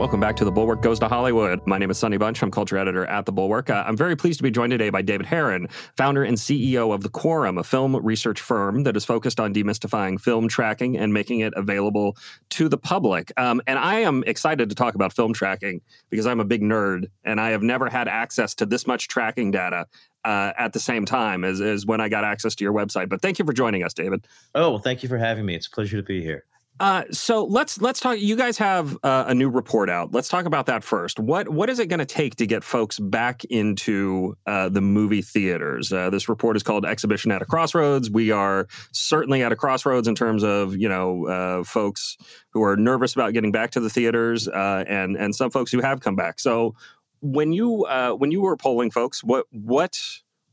Welcome back to The Bulwark Goes to Hollywood. My name is Sonny Bunch. I'm culture editor at The Bulwark. Uh, I'm very pleased to be joined today by David Herrin, founder and CEO of The Quorum, a film research firm that is focused on demystifying film tracking and making it available to the public. Um, and I am excited to talk about film tracking because I'm a big nerd and I have never had access to this much tracking data uh, at the same time as, as when I got access to your website. But thank you for joining us, David. Oh, well, thank you for having me. It's a pleasure to be here. Uh, so let's let's talk. You guys have uh, a new report out. Let's talk about that first. What what is it going to take to get folks back into uh, the movie theaters? Uh, this report is called "Exhibition at a Crossroads." We are certainly at a crossroads in terms of you know uh, folks who are nervous about getting back to the theaters, and and some folks who have come back. So when you when you were polling folks, what what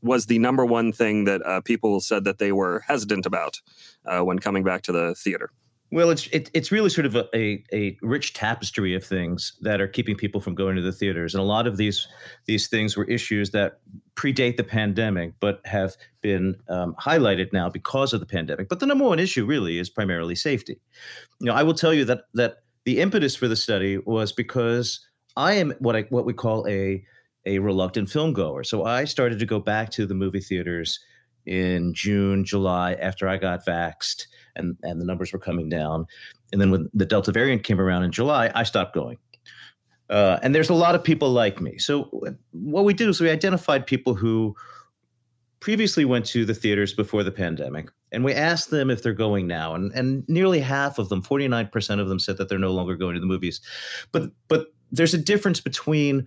was the number one thing that people said that they were hesitant about when coming back to the theater? Well, it's it, it's really sort of a, a, a, rich tapestry of things that are keeping people from going to the theaters, and a lot of these these things were issues that predate the pandemic, but have been um, highlighted now because of the pandemic. But the number one issue really is primarily safety. You know, I will tell you that that the impetus for the study was because I am what I what we call a a reluctant film goer. So I started to go back to the movie theaters in June, July after I got vaxxed and, and the numbers were coming down. And then when the Delta variant came around in July, I stopped going. Uh, and there's a lot of people like me. So what we did is we identified people who previously went to the theaters before the pandemic, and we asked them if they're going now. And, and nearly half of them, 49% of them, said that they're no longer going to the movies. But but there's a difference between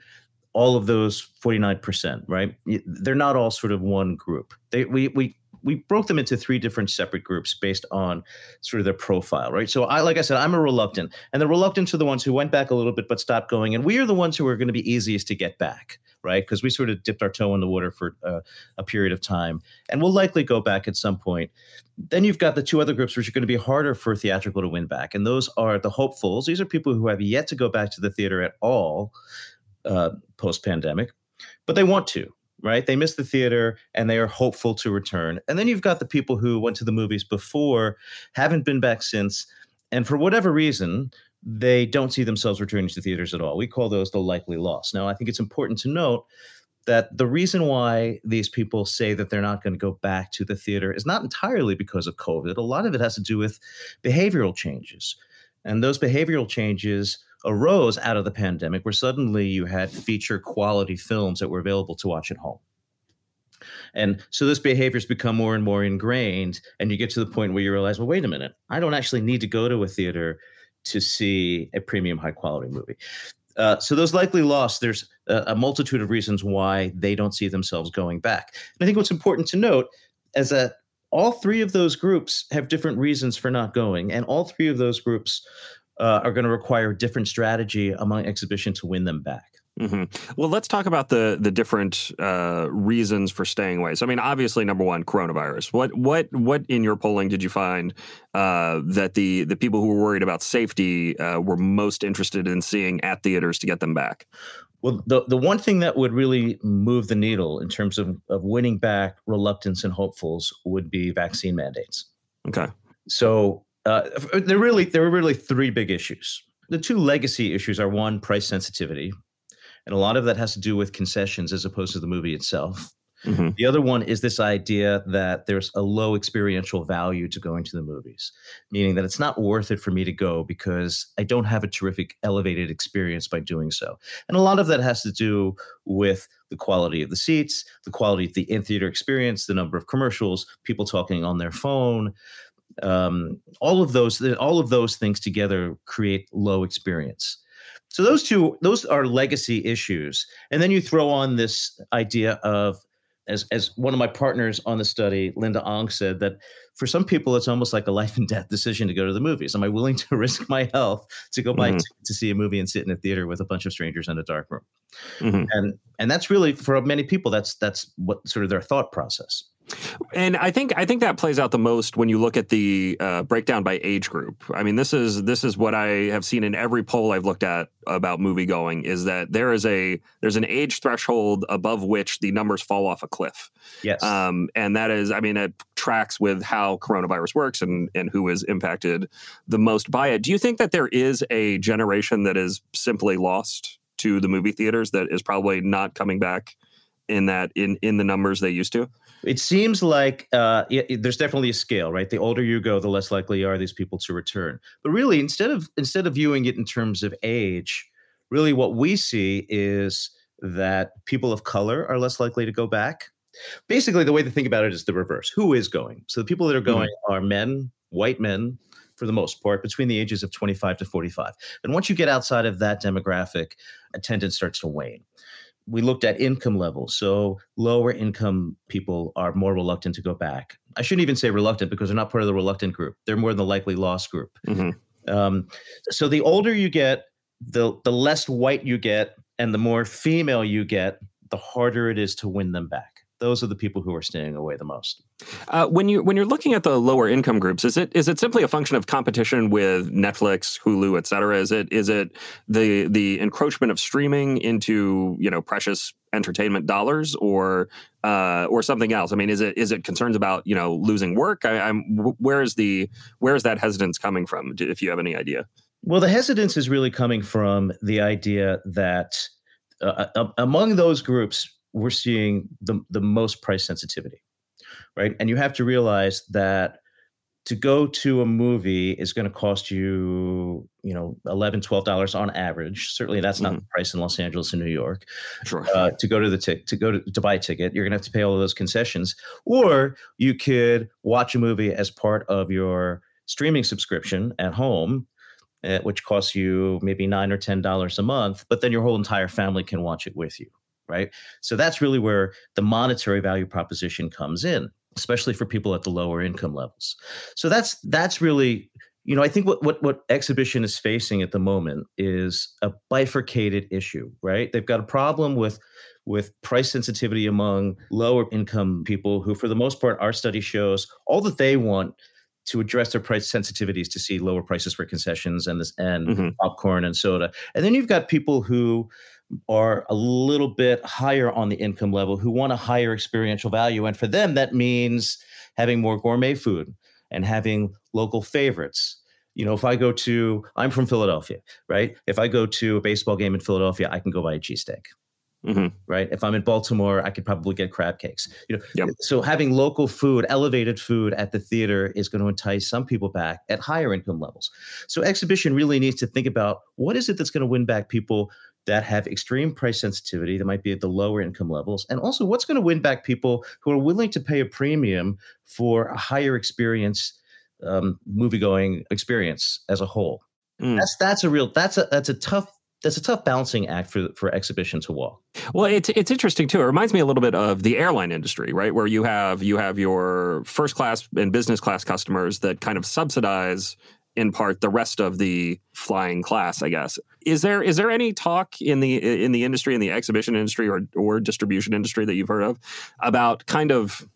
all of those 49%, right? They're not all sort of one group. They, we, we we broke them into three different separate groups based on sort of their profile, right? So I, like I said, I'm a reluctant, and the reluctants are the ones who went back a little bit but stopped going, and we are the ones who are going to be easiest to get back, right? Because we sort of dipped our toe in the water for uh, a period of time, and we'll likely go back at some point. Then you've got the two other groups which are going to be harder for theatrical to win back, and those are the hopefuls. These are people who have yet to go back to the theater at all uh, post pandemic, but they want to right? They miss the theater and they are hopeful to return. And then you've got the people who went to the movies before, haven't been back since, and for whatever reason, they don't see themselves returning to theaters at all. We call those the likely loss. Now, I think it's important to note that the reason why these people say that they're not going to go back to the theater is not entirely because of COVID. A lot of it has to do with behavioral changes. And those behavioral changes arose out of the pandemic where suddenly you had feature quality films that were available to watch at home. And so this behavior has become more and more ingrained. And you get to the point where you realize, well, wait a minute, I don't actually need to go to a theater to see a premium high quality movie. Uh, so those likely lost, there's a, a, multitude of reasons why they don't see themselves going back. And I think what's important to note is that all three of those groups have different reasons for not going, and all three of those groups uh, are going to require different strategy among exhibition to win them back. Mm-hmm. Well, let's talk about the the different uh, reasons for staying away. So, I mean, obviously, number one, coronavirus. What what what in your polling did you find uh, that the the people who were worried about safety uh, were most interested in seeing at theaters to get them back? Well, the the one thing that would really move the needle in terms of of winning back reluctance and hopefuls would be vaccine mandates. Okay. So uh, there really there were really three big issues. The two legacy issues are one price sensitivity, and a lot of that has to do with concessions as opposed to the movie itself. Mm-hmm. The other one is this idea that there's a low experiential value to going to the movies, meaning that it's not worth it for me to go because I don't have a terrific elevated experience by doing so. And a lot of that has to do with the quality of the seats, the quality of the in theater experience, the number of commercials, people talking on their phone, um, all of those all of those things together create low experience. So those two those are legacy issues. And then you throw on this idea of as as one of my partners on the study linda ong said that for some people it's almost like a life and death decision to go to the movies. Am i willing to risk my health to go buy mm-hmm. to see a movie and sit in a theater with a bunch of strangers in a dark room? Mm-hmm. and and that's really for many people that's that's what sort of their thought process And I think I think that plays out the most when you look at the uh, breakdown by age group. I mean, this is this is what I have seen in every poll I've looked at about movie going is that there is a there's an age threshold above which the numbers fall off a cliff. Yes, um, and that is, I mean, it tracks with how coronavirus works and and who is impacted the most by it. Do you think that there is a generation that is simply lost to the movie theaters that is probably not coming back in that in in the numbers they used to? It seems like uh, it, there's definitely a scale, right? The older you go, the less likely are these people to return. But really, instead of instead of viewing it in terms of age, really what we see is that people of color are less likely to go back. Basically, the way to think about it is the reverse. Who is going? So the people that are going mm-hmm. are men, white men, for the most part, between the ages of 25 to 45. And once you get outside of that demographic, attendance starts to wane we looked at income levels. So lower income people are more reluctant to go back. I shouldn't even say reluctant because they're not part of the reluctant group. They're more than the likely loss group. Mm-hmm. Um, so the older you get, the the less white you get, and the more female you get, the harder it is to win them back those are the people who are staying away the most. Uh, when you when you're looking at the lower income groups, is it is it simply a function of competition with Netflix, Hulu, et cetera? Is it is it the the encroachment of streaming into you know precious entertainment dollars, or uh, or something else? I mean, is it is it concerns about you know losing work? I, am where is the where is that hesitance coming from? If you have any idea. Well, the hesitance is really coming from the idea that uh, uh among those groups, we're seeing the, the most price sensitivity, right? And you have to realize that to go to a movie is going to cost you, you know, 11 $12 on average. Certainly that's not mm-hmm. the price in Los Angeles and New York. Sure. Uh, to go to the tick to go to, to buy a ticket, you're going to have to pay all of those concessions. Or you could watch a movie as part of your streaming subscription at home uh, which costs you maybe nine or ten dollars a month, but then your whole entire family can watch it with you right? So that's really where the monetary value proposition comes in, especially for people at the lower income levels. So that's that's really you know, I think what, what what exhibition is facing at the moment is a bifurcated issue, right? They've got a problem with with price sensitivity among lower income people who, for the most part, our study shows all that they want to address their price sensitivities to see lower prices for concessions and this and mm-hmm. popcorn and soda. And then you've got people who are a little bit higher on the income level who want a higher experiential value. And for them, that means having more gourmet food and having local favorites. You know, if I go to, I'm from Philadelphia, right? If I go to a baseball game in Philadelphia, I can go buy a cheesesteak. Mm-hmm. Right. If I'm in Baltimore, I could probably get crab cakes. You know, yep. so having local food, elevated food at the theater is going to entice some people back at higher income levels. So exhibition really needs to think about what is it that's going to win back people that have extreme price sensitivity that might be at the lower income levels and also what's going to win back people who are willing to pay a premium for a higher experience um, movie going experience as a whole mm. that's that's a real that's a that's a tough that's a tough balancing act for for exhibition to walk. Well, it's it's interesting too. It reminds me a little bit of the airline industry, right? Where you have you have your first class and business class customers that kind of subsidize in part the rest of the flying class, I guess. Is there is there any talk in the in the industry in the exhibition industry or or distribution industry that you've heard of about kind of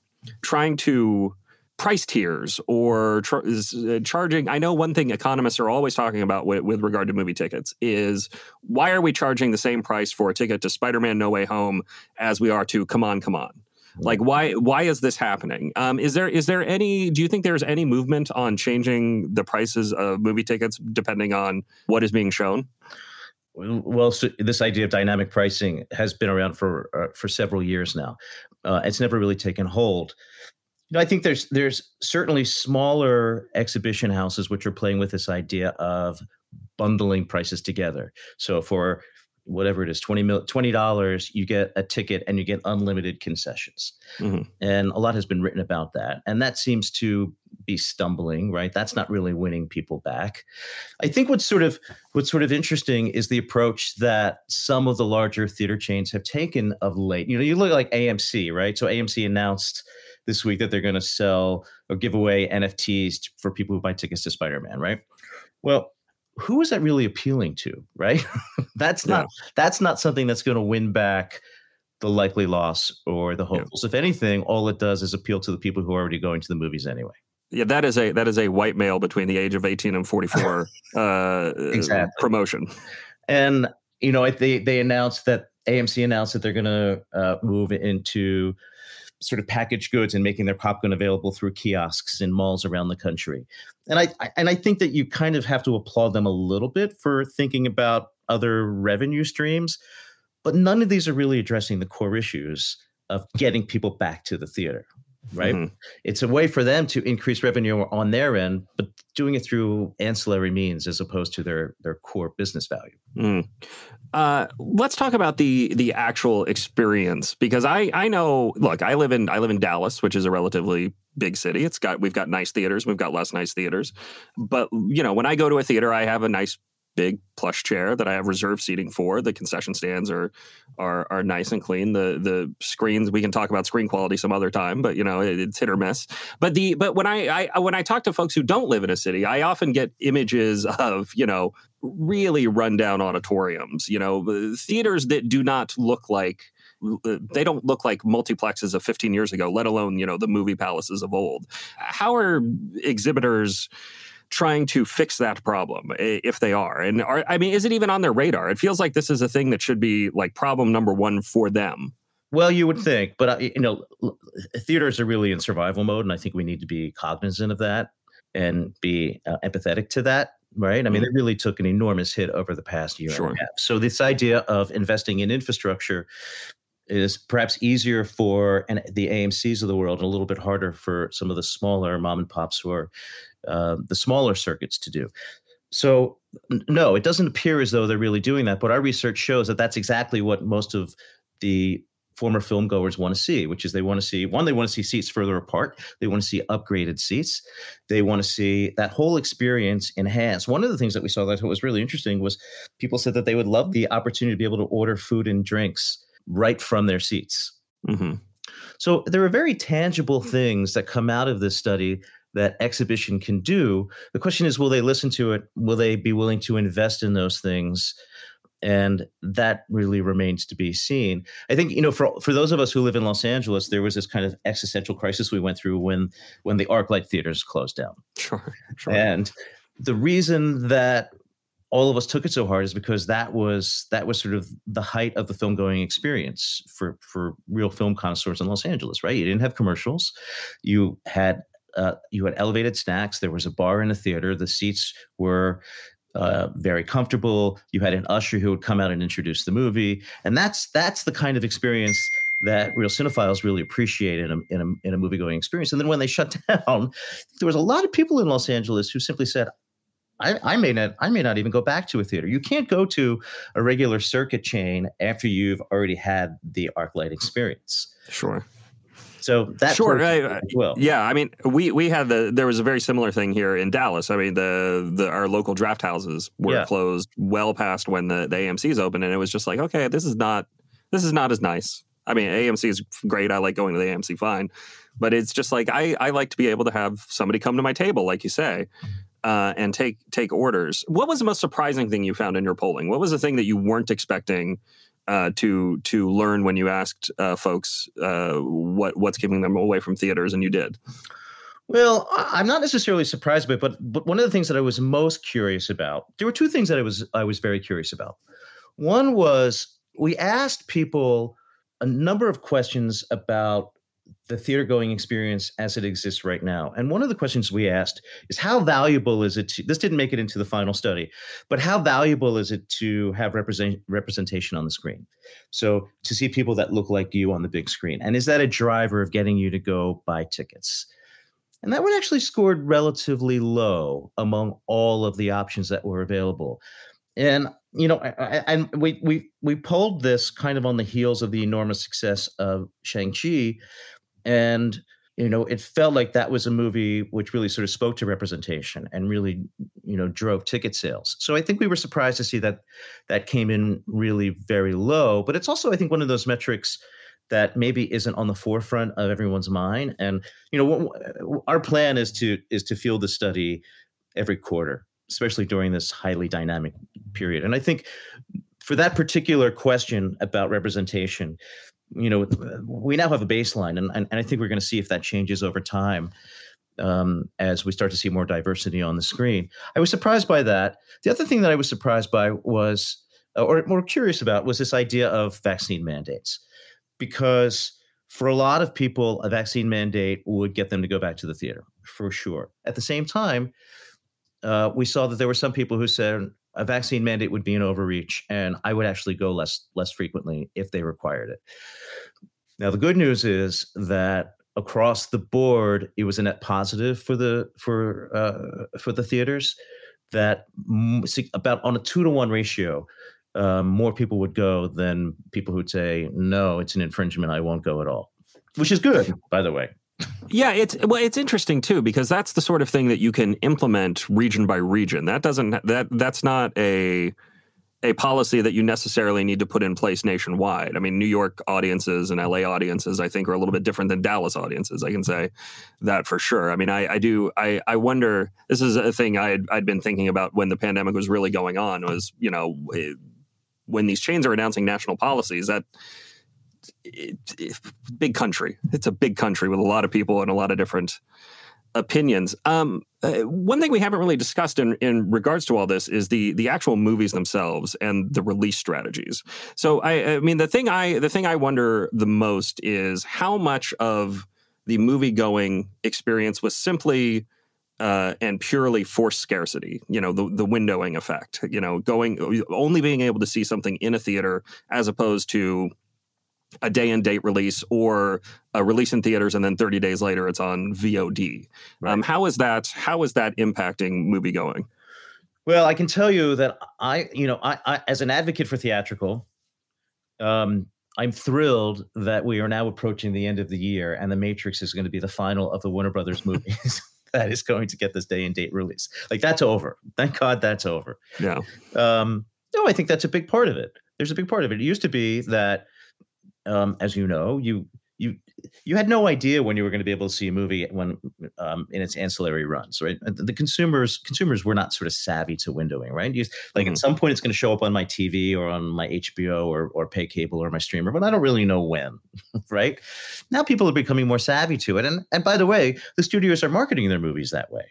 trying to price tiers or tr- uh, charging i know one thing economists are always talking about with, with, regard to movie tickets is why are we charging the same price for a ticket to spider-man no way home as we are to come on come on like why why is this happening? Um, is there is there any? Do you think there's any movement on changing the prices of movie tickets depending on what is being shown? Well, so this idea of dynamic pricing has been around for uh, for several years now. Uh, it's never really taken hold. You know, I think there's there's certainly smaller exhibition houses which are playing with this idea of bundling prices together. So for whatever it is 20 $20 you get a ticket and you get unlimited concessions. Mm-hmm. and a lot has been written about that. And that seems to be stumbling right? That's not really winning people back. I think what's sort of what's sort of interesting is the approach that some of the larger theater chains have taken of late. You know you look like amc right? So amc announced this week that they're going to sell or give away nfts for people who buy tickets to spider-man right? Well who is that really appealing to right that's not that's not something that's going to win back the likely loss or the hopefuls. Yeah. If anything, all it does is appeal to the people who are already going to the movies anyway. Yeah, that is a that is a white male between the age of eighteen and forty four uh, exactly. promotion. And you know, they they announced that AMC announced that they're going to uh, move into sort of packaged goods and making their popcorn available through kiosks in malls around the country. And I, I and I think that you kind of have to applaud them a little bit for thinking about other revenue streams, but none of these are really addressing the core issues of getting people back to the theater right? Mm-hmm. It's a way for them to increase revenue on their end, but doing it through ancillary means as opposed to their their core business value. Mm. Uh, let's talk about the the actual experience because I I know look I live in I live in Dallas, which is a relatively big city. It's got we've got nice theaters, we've got less nice theaters, but you know when I go to a theater, I have a nice big plush chair that I have reserved seating for. The concession stands are are are nice and clean. The the screens we can talk about screen quality some other time, but you know it, it's hit or miss. But the but when I, I when I talk to folks who don't live in a city, I often get images of you know really rundown auditoriums. You know uh, theaters that do not look like uh, they don't look like multiplexes of 15 years ago, let alone you know the movie palaces of old. How are exhibitors? Trying to fix that problem if they are. And are, i mean is it even on their radar? It feels like this is a thing that should be like problem number one for them. Well you would think but uh, you know theaters are really in survival mode and i think we need to be cognizant of that and be uh, empathetic to that right? I mean mm-hmm. they really took an enormous hit over the past year sure. and a half. So this idea of investing in infrastructure is perhaps easier for an, the AMC's of the world and a little bit harder for some of the smaller mom and pops who are uh, the smaller circuits to do. So, no, it doesn't appear as though they're really doing that. But our research shows that that's exactly what most of the former film goers want to see, which is they want to see one, they want to see seats further apart. They want to see upgraded seats. They want to see that whole experience enhanced. One of the things that we saw that was really interesting was people said that they would love the opportunity to be able to order food and drinks right from their seats. Mm-hmm. So there are very tangible things that come out of this study that exhibition can do. The question is, will they listen to it? Will they be willing to invest in those things? And that really remains to be seen. I think you know, for for those of us who live in Los Angeles, there was this kind of existential crisis we went through when when the ArcLight theaters closed down. Sure, sure. And the reason that all of us took it so hard is because that was that was sort of the height of the film going experience for for real film connoisseurs in Los Angeles, right? You didn't have commercials, you had uh, you had elevated snacks. There was a bar in the theater. The seats were uh, very comfortable. You had an usher who would come out and introduce the movie, and that's that's the kind of experience that real cinephiles really appreciate in a, in a, in a movie going experience. And then when they shut down, there was a lot of people in Los Angeles who simply said, I, I, may not I may not even go back to a theater. You can't go to a regular circuit chain after you've already had the ArcLight experience. Sure. So that sure, I, well, yeah. I mean, we we had the there was a very similar thing here in Dallas. I mean, the the our local draft houses were yeah. closed well past when the the AMC's open, and it was just like, okay, this is not this is not as nice. I mean, AMC is great. I like going to the AMC fine, but it's just like I I like to be able to have somebody come to my table, like you say. Uh, and take take orders. What was the most surprising thing you found in your polling? What was the thing that you weren't expecting uh, to to learn when you asked uh, folks uh, what what's keeping them away from theaters, and you did. Well, I'm not necessarily surprised by it, but but one of the things that I was most curious about, there were two things that I was I was very curious about. One was we asked people a number of questions about the theater going experience as it exists right now. And one of the questions we asked is how valuable is it to, this didn't make it into the final study, but how valuable is it to have represent, representation on the screen? So to see people that look like you on the big screen. And is that a driver of getting you to go buy tickets? And that one actually scored relatively low among all of the options that were available. And you know, and we we we pulled this kind of on the heels of the enormous success of Shang Chi, and you know it felt like that was a movie which really sort of spoke to representation and really you know drove ticket sales. So i think we were surprised to see that that came in really very low but it's also i think one of those metrics that maybe isn't on the forefront of everyone's mind. And you know our plan is to is to field the study every quarter especially during this highly dynamic period. And i think for that particular question about representation you know, we now have a baseline, and, and, and I think we're going to see if that changes over time um, as we start to see more diversity on the screen. I was surprised by that. The other thing that I was surprised by was, or more curious about, was this idea of vaccine mandates, because for a lot of people, a vaccine mandate would get them to go back to the theater for sure. At the same time, uh, we saw that there were some people who said a vaccine mandate would be an overreach, and I would actually go less less frequently if they required it. Now, the good news is that across the board, it was a net positive for the for uh, for the theaters. That about on a two to one ratio, um, more people would go than people who'd say no, it's an infringement. I won't go at all, which is good, by the way. Yeah, it's well, it's interesting too because that's the sort of thing that you can implement region by region. That doesn't that that's not a a policy that you necessarily need to put in place nationwide. I mean, New York audiences and LA audiences, I think, are a little bit different than Dallas audiences. I can say that for sure. I mean, I, I do. I, I wonder. This is a thing I had, I'd been thinking about when the pandemic was really going on. Was you know when these chains are announcing national policies that. It, it, big country. It's a big country with a lot of people and a lot of different opinions. Um, uh, one thing we haven't really discussed in, in regards to all this is the the actual movies themselves and the release strategies. So I, I mean the thing I the thing I wonder the most is how much of the movie going experience was simply uh, and purely forced scarcity. You know, the the windowing effect. You know, going only being able to see something in a theater as opposed to a day and date release or a release in theaters and then 30 days later it's on VOD. Right. Um, how is that how is that impacting movie going? Well, I can tell you that I, you know, I, I as an advocate for theatrical, um, I'm thrilled that we are now approaching the end of the year and The Matrix is going to be the final of the Warner Brothers movies. that is going to get this day and date release. Like that's over. Thank God that's over. Yeah. Um, no, I think that's a big part of it. There's a big part of it. It used to be that um, as you know, you you you had no idea when you were going to be able to see a movie when um, in its ancillary runs, right? The consumers consumers were not sort of savvy to windowing, right? You, like mm-hmm. at some point, it's going to show up on my TV or on my HBO or or pay cable or my streamer, but I don't really know when, right? Now people are becoming more savvy to it, and and by the way, the studios are marketing their movies that way,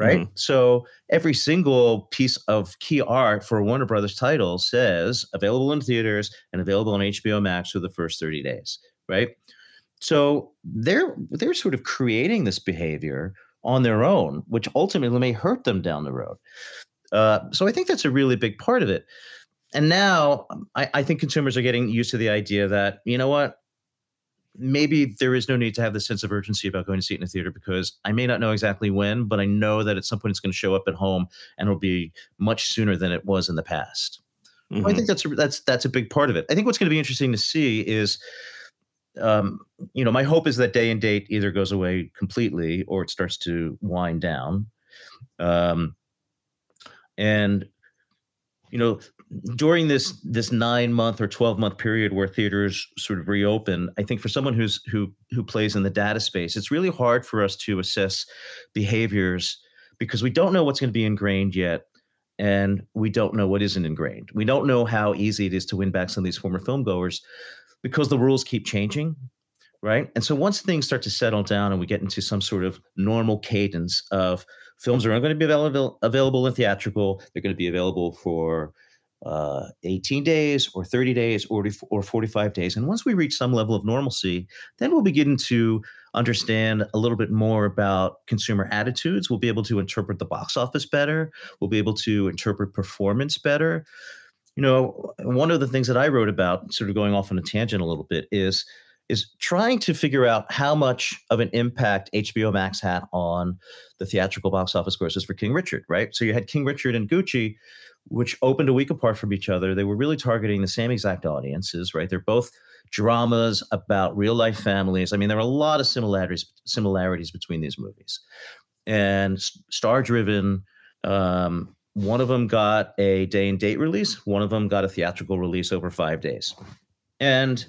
right? Mm-hmm. So every single piece of key art for a Warner Brothers title says available in theaters and available on HBO Max for the first 30 days, right? So they're they're sort of creating this behavior on their own, which ultimately may hurt them down the road. Uh, so I think that's a really big part of it. And now I, I think consumers are getting used to the idea that you know what maybe there is no need to have the sense of urgency about going to see it in a theater because I may not know exactly when, but I know that at some point it's going to show up at home and it'll be much sooner than it was in the past. Mm-hmm. I think that's that's that's a big part of it. I think what's going to be interesting to see is, um, you know, my hope is that day and date either goes away completely or it starts to wind down. Um, and you know during this this nine month or 12 month period where theaters sort of reopen i think for someone who's who who plays in the data space it's really hard for us to assess behaviors because we don't know what's going to be ingrained yet and we don't know what isn't ingrained. We don't know how easy it is to win back some of these former film goers because the rules keep changing right? And so once things start to settle down and we get into some sort of normal cadence of films are going to be available available in theatrical they're going to be available for uh, 18 days or 30 days or, or 45 days. And once we reach some level of normalcy, then we'll begin to understand a little bit more about consumer attitudes. We'll be able to interpret the box office better. We'll be able to interpret performance better. You know, one of the things that I wrote about, sort of going off on a tangent a little bit, is is trying to figure out how much of an impact HBO Max had on the theatrical box office grosses for King Richard, right? So you had King Richard and Gucci, which opened a week apart from each other. They were really targeting the same exact audiences, right? They're both dramas about real life families. I mean, there are a lot of similarities similarities between these movies, and star driven. Um, one of them got a day and date release. One of them got a theatrical release over five days, and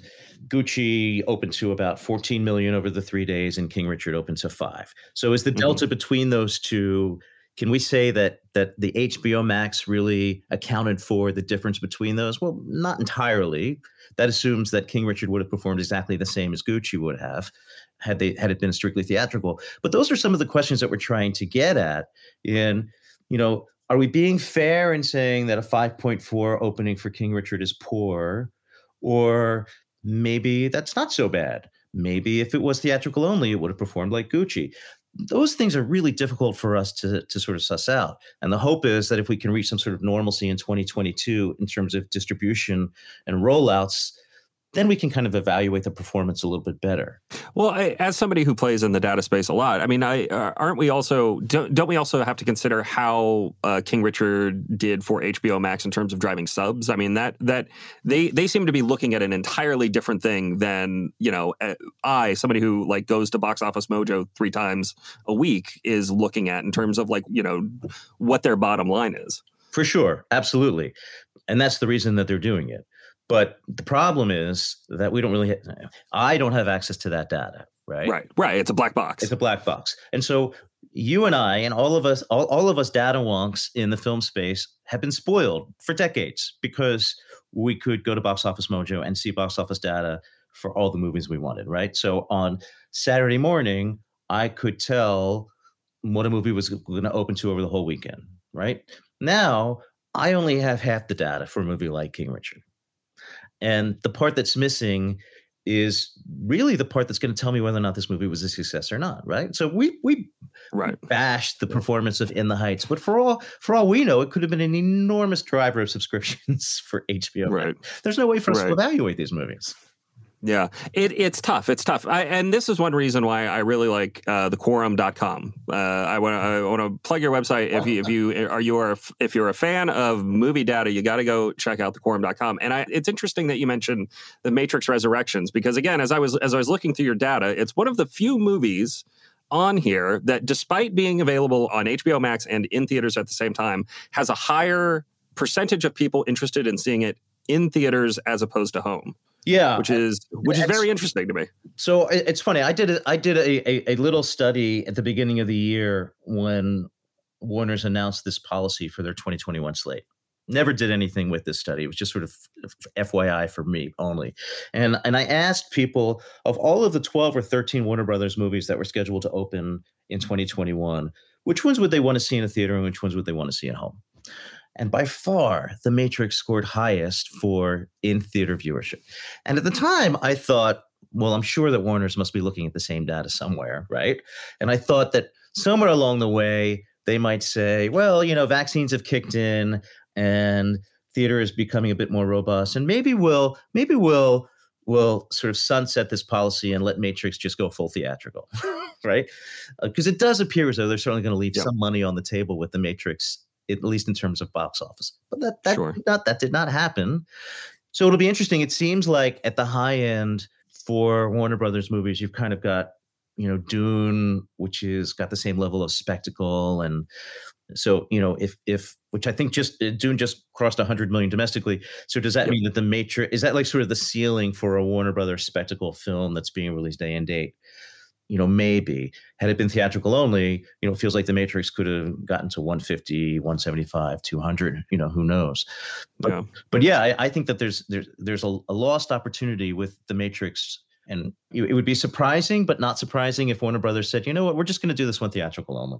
Gucci opened to about 14 million over the three days, and King Richard opened to five. So is the mm-hmm. delta between those two can we say that that the HBO Max really accounted for the difference between those? Well, not entirely. That assumes that King Richard would have performed exactly the same as Gucci would have had they had it been strictly theatrical. But those are some of the questions that we're trying to get at. In you know, are we being fair in saying that a 5.4 opening for King Richard is poor, or maybe that's not so bad? Maybe if it was theatrical only, it would have performed like Gucci those things are really difficult for us to, to sort of suss out. And the hope is that if we can reach some sort of normalcy in 2022 in terms of distribution and rollouts, then we can kind of evaluate the performance a little bit better. Well, I, as somebody who plays in the data space a lot, I mean, I uh, aren't we also don't, don't we also have to consider how uh, King Richard did for HBO Max in terms of driving subs? I mean, that that they they seem to be looking at an entirely different thing than you know uh, I, somebody who like goes to Box Office Mojo three times a week, is looking at in terms of like you know what their bottom line is. For sure, absolutely, and that's the reason that they're doing it. But the problem is that we don't really, ha- I don't have access to that data, right? Right, right. It's a black box. It's a black box. And so you and I and all of us, all, all of us data wonks in the film space have been spoiled for decades because we could go to Box Office Mojo and see box office data for all the movies we wanted, right? So on Saturday morning, I could tell what a movie was going to open to over the whole weekend, right? Now, I only have half the data for a movie like King Richard. And the part that's missing is really the part that's going to tell me whether or not this movie was a success or not, right? So we we right. bashed the performance of In the Heights, but for all for all we know, it could have been an enormous driver of subscriptions for HBO. Right. There's no way for us right. to evaluate these movies. Yeah, it, it's tough. It's tough. I, and this is one reason why I really like uh, the quorum.com. Uh, I want I want to plug your website. If you if you are you are if you're a fan of movie data, you got to go check out the quorum.com. And I, it's interesting that you mentioned the Matrix Resurrections because again, as I was as I was looking through your data, it's one of the few movies on here that despite being available on HBO Max and in theaters at the same time has a higher percentage of people interested in seeing it in theaters as opposed to home. Yeah, which is which is very interesting to me. So it's funny. I did a, I did a, a, a little study at the beginning of the year when Warner's announced this policy for their 2021 slate. Never did anything with this study. It was just sort of FYI for me only. And and I asked people of all of the 12 or 13 Warner Brothers movies that were scheduled to open in 2021, which ones would they want to see in a theater and which ones would they want to see at home? And by far, The Matrix scored highest for in theater viewership. And at the time, I thought, well, I'm sure that Warner's must be looking at the same data somewhere, right? And I thought that somewhere along the way, they might say, well, you know, vaccines have kicked in and theater is becoming a bit more robust. And maybe we'll, maybe we'll, will sort of sunset this policy and let Matrix just go full theatrical, right? Because uh, it does appear as though they're certainly going to leave yep. some money on the table with the Matrix at least in terms of box office. But that that sure. not, that did not happen. So it'll be interesting. It seems like at the high end for Warner Brothers movies, you've kind of got you know Dune, which is got the same level of spectacle, and so you know if if which I think just uh, Dune just crossed 100 million domestically. So does that yep. mean that the Matrix is that like sort of the ceiling for a Warner Brothers spectacle film that's being released day and date? You know, maybe. Had it been theatrical only, you know, it feels like the Matrix could have gotten to 150, 175, 200, you know, who knows. But yeah, but yeah I, I think that there's there's there's a, a lost opportunity with the Matrix and it would be surprising, but not surprising if Warner Brothers said, you know what, we're just going to do this one theatrical only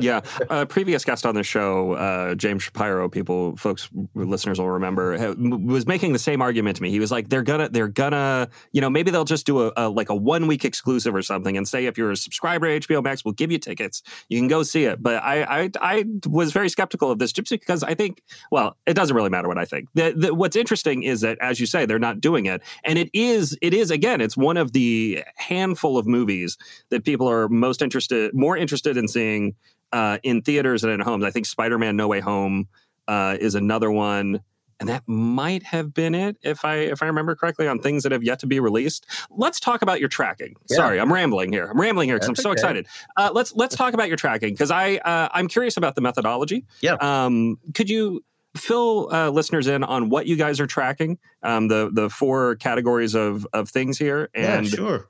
yeah, a previous guest on the show, uh, James Shapiro, people, folks, listeners will remember, was making the same argument to me. He was like, "They're gonna, they're gonna, you know, maybe they'll just do a, a like a one week exclusive or something, and say if you're a subscriber to HBO Max, we'll give you tickets, you can go see it." But I, I, I was very skeptical of this Gypsy because I think, well, it doesn't really matter what I think. The, the, what's interesting is that, as you say, they're not doing it, and it is, it is again, it's one of the handful of movies that people are most interested, more interested in seeing uh, in theaters and at homes. I think Spider Man No Way Home uh, is another one. And that might have been it, if I if I remember correctly, on things that have yet to be released. Let's talk about your tracking. Yeah. Sorry, I'm rambling here. I'm rambling here because I'm so okay. excited. Uh, let's let's talk about your tracking because I uh, I'm curious about the methodology. Yeah. Um, could you fill uh, listeners in on what you guys are tracking? Um, the the four categories of of things here, and yeah, sure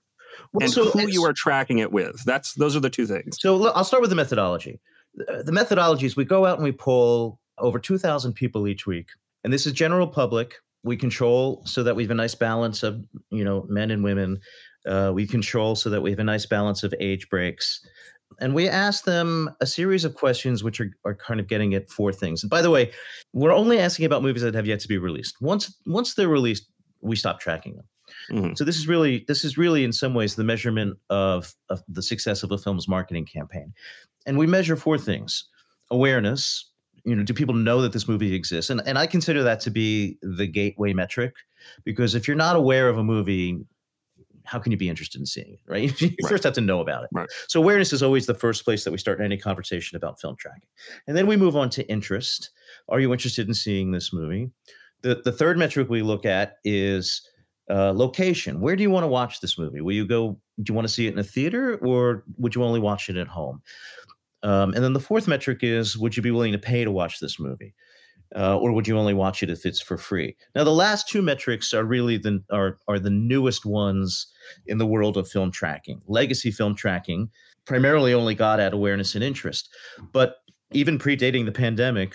well, and so who you are tracking it with. That's those are the two things. So I'll start with the methodology. the methodology is we go out and we poll over 2,000 people each week, and this is general public. We control so that we have a nice balance of you know men and women. Uh, we control so that we have a nice balance of age breaks. And we ask them a series of questions which are, are kind of getting at four things. And by the way, we're only asking about movies that have yet to be released. Once once they're released, we stop tracking them. Mm-hmm. So this is really this is really in some ways the measurement of, of the success of a film's marketing campaign. And we measure four things. Awareness, you know, do people know that this movie exists? And and I consider that to be the gateway metric because if you're not aware of a movie, how can you be interested in seeing it, right? you right. first have to know about it. Right. So awareness is always the first place that we start any conversation about film tracking. And then we move on to interest. Are you interested in seeing this movie? The the third metric we look at is uh, location. Where do you want to watch this movie? Will you go? Do you want to see it in a theater, or would you only watch it at home? Um, and then the fourth metric is: Would you be willing to pay to watch this movie? uh, or would you only watch it if it's for free? Now, the last two metrics are really the are are the newest ones in the world of film tracking. Legacy film tracking primarily only got at awareness and interest, but even predating the pandemic,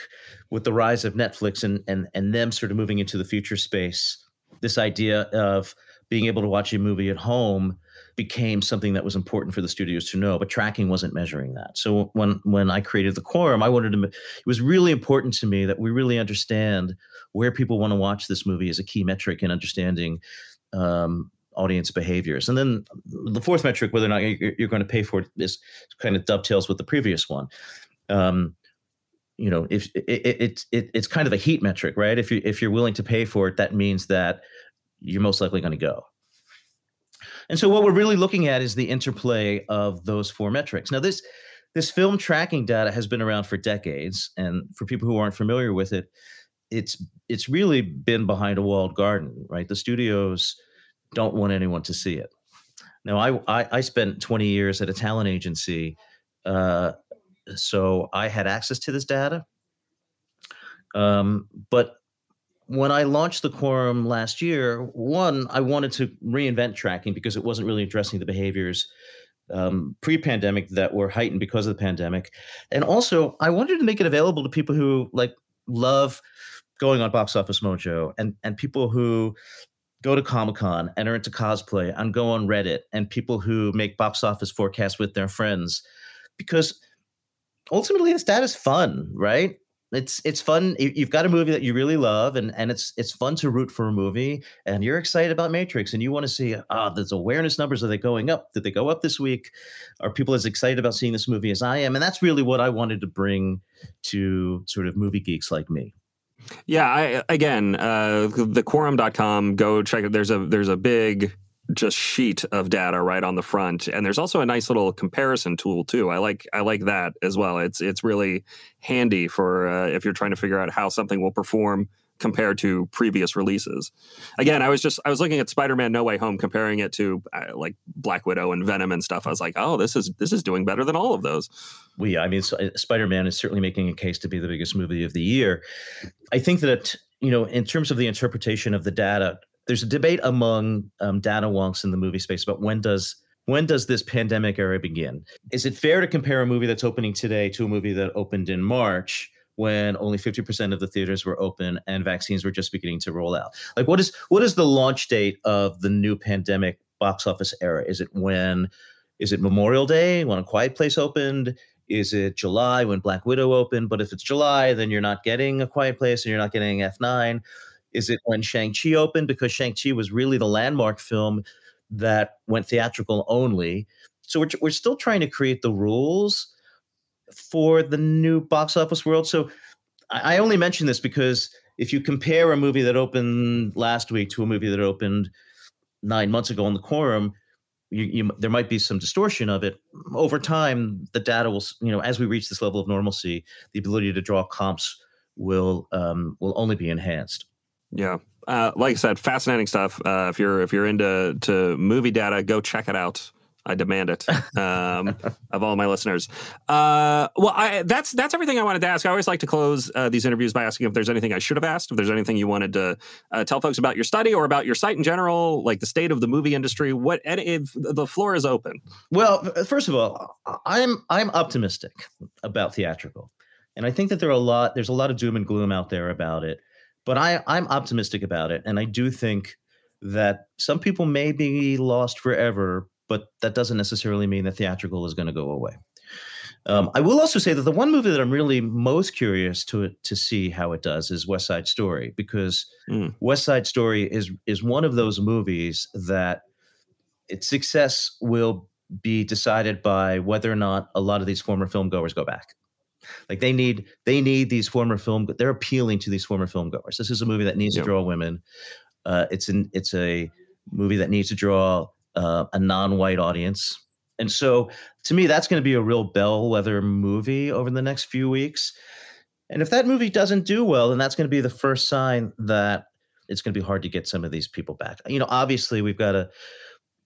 with the rise of Netflix and and and them sort of moving into the feature space, this idea of being able to watch a movie at home became something that was important for the studios to know, but tracking wasn't measuring that. So when when I created the quorum, I wanted to. It was really important to me that we really understand where people want to watch this movie as a key metric in understanding um, audience behaviors. And then the fourth metric, whether or not you're, you're going to pay for it, is kind of dovetails with the previous one. Um, you know, if it, it, it, it's kind of a heat metric, right? If you if you're willing to pay for it, that means that you're most likely going to go. And so what we're really looking at is the interplay of those four metrics. Now this this film tracking data has been around for decades and for people who aren't familiar with it, it's it's really been behind a walled garden, right? The studios don't want anyone to see it. Now I I, I spent 20 years at a talent agency uh, so I had access to this data. Um, but when I launched the quorum last year, one, I wanted to reinvent tracking because it wasn't really addressing the behaviors um, pre-pandemic that were heightened because of the pandemic, and also I wanted to make it available to people who like love going on Box Office Mojo and and people who go to Comic Con and are into cosplay and go on Reddit and people who make box office forecasts with their friends because ultimately this data is fun, right? it's it's fun. You've got a movie that you really love, and and it's it's fun to root for a movie, and you're excited about Matrix, and you want to see ah, oh, there's awareness numbers. Are they going up? Did they go up this week? Are people as excited about seeing this movie as I am? And that's really what I wanted to bring to sort of movie geeks like me. Yeah, I again, uh, the quorum.com, go check it. There's a there's a big just sheet of data right on the front. And there's also a nice little comparison tool too. I like i like that as well. It's it's really handy for uh, if you're trying to figure out how something will perform compared to previous releases. Again i was just i was looking at spider-man no way home comparing it to uh, like black widow and venom and stuff. I was like oh this is this is doing better than all of those. Yeah i mean uh, spider-man is certainly making a case to be the biggest movie of the year. I think that you know in terms of the interpretation of the data there's a debate among um, data wonks in the movie space about when does when does this pandemic era begin? Is it fair to compare a movie that's opening today to a movie that opened in March? when only 50% of the theaters were open and vaccines were just beginning to roll out like what is what is the launch date of the new pandemic box office era is it when is it memorial day when a quiet place opened is it july when black widow opened but if it's july then you're not getting a quiet place and you're not getting f9 is it when Shang-Chi opened? Because Shang-Chi was really the landmark film that went theatrical only. So we're, we're still trying to create the rules for the new box office world. So I, I only mention this because if you compare a movie that opened last week to a movie that opened nine months ago on the quorum, you, you, there might be some distortion of it over time. The data will, you know, as we reach this level of normalcy, the ability to draw comps will um, will only be enhanced. Yeah. Uh, like I said, fascinating stuff. Uh, if you're if you're into to movie data, go check it out. I demand it um, of all my listeners. Uh, well, I, that's that's everything I wanted to ask. I always like to close uh, these interviews by asking if there's anything I should have asked, if there's anything you wanted to uh, tell folks about your study or about your site in general, like the state of the movie industry. What if the floor is open? Well, first of all, I'm I'm optimistic about theatrical, and I think that there are a lot there's a lot of doom and gloom out there about it, but I I'm optimistic about it, and I do think that some people may be lost forever but that doesn't necessarily mean that theatrical is going to go away. Um, I will also say that the one movie that I'm really most curious to to see how it does is West Side Story because mm. West Side Story is is one of those movies that its success will be decided by whether or not a lot of these former film goers go back. Like they need they need these former film they're appealing to these former film goers. This is a movie that needs to draw women. Uh, it's an it's a movie that needs to draw uh, a non-white audience. And so to me, that's going to be a real bellwether movie over the next few weeks. And if that movie doesn't do well, then that's going to be the first sign that it's going to be hard to get some of these people back. You know, obviously we've got to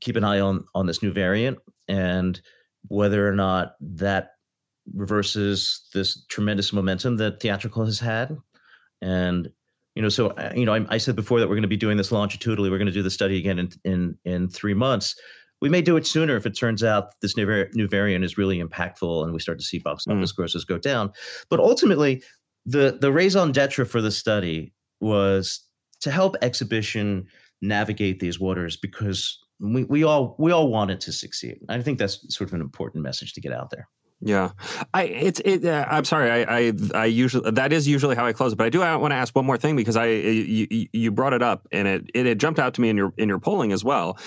keep an eye on on this new variant and whether or not that reverses this tremendous momentum that theatrical has had. And you know, so uh, you know, I, I said before that we're going to be doing this longitudinally. We're going to do the study again in in in three months. We may do it sooner if it turns out this new, new variant is really impactful and we start to see box hmm. office mm. grosses go down. But ultimately, the the raison d'être for the study was to help exhibition navigate these waters because we, we all we all wanted to succeed. I think that's sort of an important message to get out there. Yeah, I it's it. Uh, I'm sorry. I, I I usually that is usually how I close it, but I do I want to ask one more thing because I you, you brought it up and it it had jumped out to me in your in your polling as well.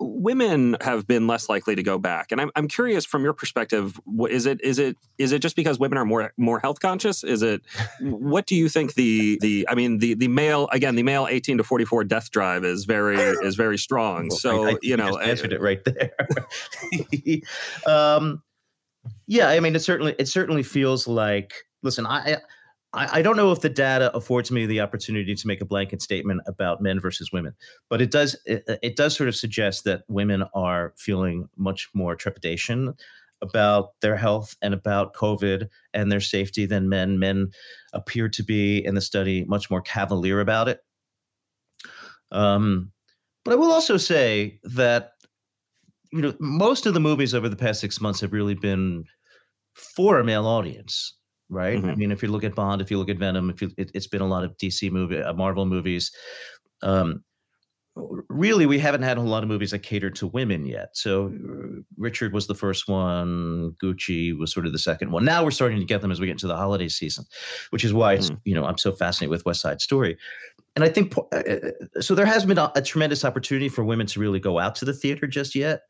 Women have been less likely to go back, and I'm I'm curious from your perspective. What, is it is it is it just because women are more more health conscious? Is it what do you think the the I mean the the male again the male 18 to 44 death drive is very is very strong. Well, so I, I you know answered it right there. um, yeah, I mean, it certainly it certainly feels like. Listen, I, I don't know if the data affords me the opportunity to make a blanket statement about men versus women, but it does it, it does sort of suggest that women are feeling much more trepidation about their health and about COVID and their safety than men. Men appear to be in the study much more cavalier about it. Um, but I will also say that you know, most of the movies over the past six months have really been for a male audience, right? Mm-hmm. I mean, if you look at Bond, if you look at Venom, if you, it, has been a lot of DC movie, uh, Marvel movies. Um, really, we haven't had a lot of movies that catered to women yet. So uh, Richard was the first one. Gucci was sort of the second one. Now we're starting to get them as we get into the holiday season, which is why mm-hmm. you know I'm so fascinated with West Side Story and I think uh, uh, so. There has been a, a, tremendous opportunity for women to really go out to the theater just yet.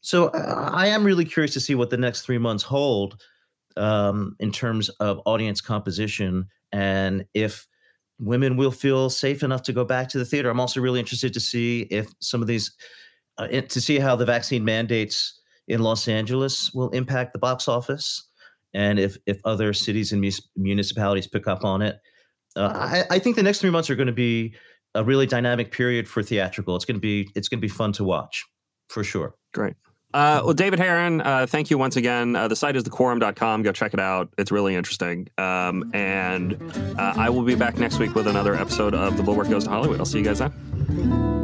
So uh, I am really curious to see what the next three months hold um, in terms of audience composition and if women will feel safe enough to go back to the theater. I'm also really interested to see if some of these uh, to see how the vaccine mandates in Los Angeles will impact the box office, and if if other cities and municipalities pick up on it uh, I, I, think the next three months are going to be a really dynamic period for theatrical. It's going to be it's going to be fun to watch for sure. Great. Uh, well, David Herrin, uh, thank you once again. Uh, the site is thequorum.com. Go check it out. It's really interesting. Um, and uh, I will be back next week with another episode of The Bulwark Goes to Hollywood. I'll see you guys then.